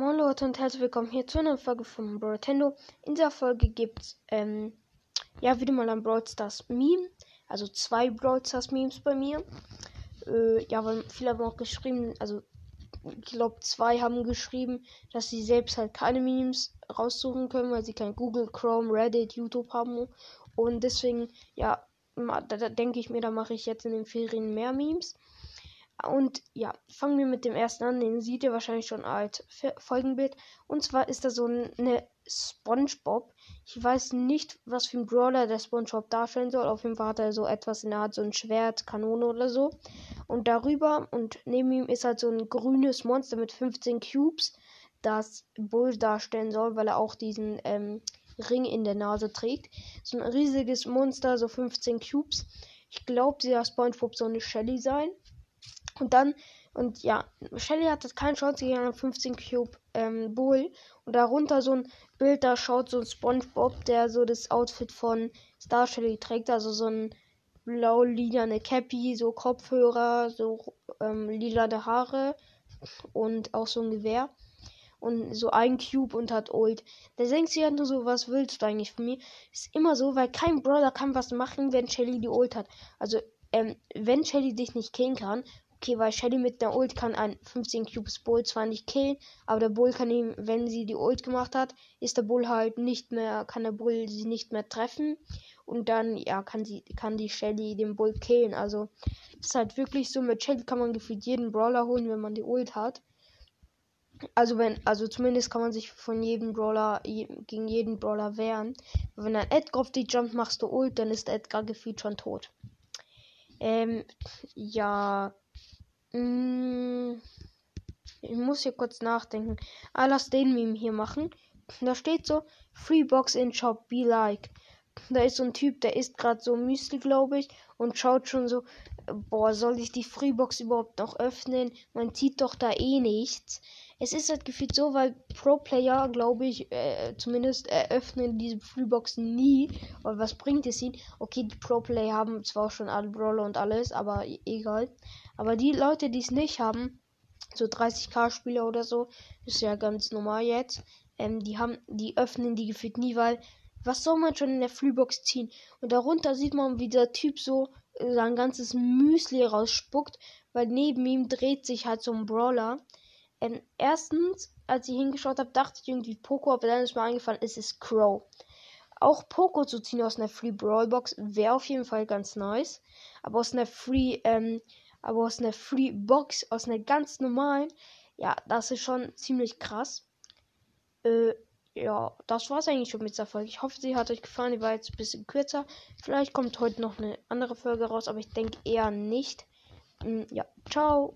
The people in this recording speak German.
Moin Leute und herzlich willkommen hier zu einer Folge von Nintendo. In dieser Folge gibt es ähm, ja wieder mal ein Brawl Stars Meme. Also zwei Brawl Stars Memes bei mir. Äh, ja, weil viele haben auch geschrieben, also ich glaube zwei haben geschrieben, dass sie selbst halt keine Memes raussuchen können, weil sie kein Google, Chrome, Reddit, YouTube haben. Und deswegen, ja, da, da denke ich mir, da mache ich jetzt in den Ferien mehr Memes. Und ja, fangen wir mit dem ersten an. Den seht ihr wahrscheinlich schon als Folgenbild. Und zwar ist da so eine SpongeBob. Ich weiß nicht, was für ein Brawler der SpongeBob darstellen soll. Auf jeden Fall hat er so etwas in der Art, so ein Schwert, Kanone oder so. Und darüber und neben ihm ist halt so ein grünes Monster mit 15 Cubes, das Bull darstellen soll, weil er auch diesen ähm, Ring in der Nase trägt. So ein riesiges Monster, so 15 Cubes. Ich glaube, dieser SpongeBob soll eine Shelly sein. Und dann, und ja, Shelly hat das keine Chance gegen einen 15 Cube ähm, Bull. Und darunter so ein Bild, da schaut so ein Spongebob, der so das Outfit von Star Shelly trägt. Also so ein blau-lilane Cappy, so Kopfhörer, so ähm, lilane Haare und auch so ein Gewehr. Und so ein Cube und hat Ult. Der denkt sich halt nur so, was willst du eigentlich von mir? Ist immer so, weil kein Brawler kann was machen, wenn Shelly die Ult hat. Also, ähm, wenn Shelly dich nicht killen kann, Okay, weil Shelly mit der Ult kann ein 15 Cubes Bull zwar nicht killen, aber der Bull kann ihm, wenn sie die Ult gemacht hat, ist der Bull halt nicht mehr, kann der Bull sie nicht mehr treffen. Und dann, ja, kann sie, kann die Shelly den Bull killen. Also, ist halt wirklich so, mit Shelly kann man gefühlt jeden Brawler holen, wenn man die Ult hat. Also wenn, also zumindest kann man sich von jedem Brawler je, gegen jeden Brawler wehren. Wenn ein Edgar auf die Jump machst du Ult, dann ist Edgar gefühlt schon tot. Ähm, ja, ich muss hier kurz nachdenken. Ah, lass den Meme hier machen. Da steht so, Free Box in Shop, be like. Da ist so ein Typ, der isst gerade so Müsli, glaube ich, und schaut schon so, boah, soll ich die Freebox überhaupt noch öffnen? Man zieht doch da eh nichts. Es ist halt gefühlt so, weil Pro-Player, glaube ich, äh, zumindest eröffnen diese Freeboxen nie. Aber was bringt es ihnen? Okay, die Pro-Player haben zwar schon alle Brawler und alles, aber e-, egal. Aber die Leute, die es nicht haben, so 30k-Spieler oder so, ist ja ganz normal jetzt. Ähm, die haben, die öffnen die gefühlt nie, weil was soll man schon in der Freebox ziehen? Und darunter sieht man, wie der Typ so äh, sein ganzes Müsli rausspuckt, weil neben ihm dreht sich halt so ein Brawler. Ähm, erstens, als ich hingeschaut habe, dachte ich irgendwie Poco, aber dann ist mir eingefallen, es ist Crow. Auch Poco zu ziehen aus einer Free Brawl Box wäre auf jeden Fall ganz nice. Aber aus einer Free ähm, aber aus einer Free Box, aus einer ganz normalen, ja, das ist schon ziemlich krass. Ja, das war's eigentlich schon mit dieser Folge. Ich hoffe, sie hat euch gefallen. Die war jetzt ein bisschen kürzer. Vielleicht kommt heute noch eine andere Folge raus, aber ich denke eher nicht. Mm, ja, ciao.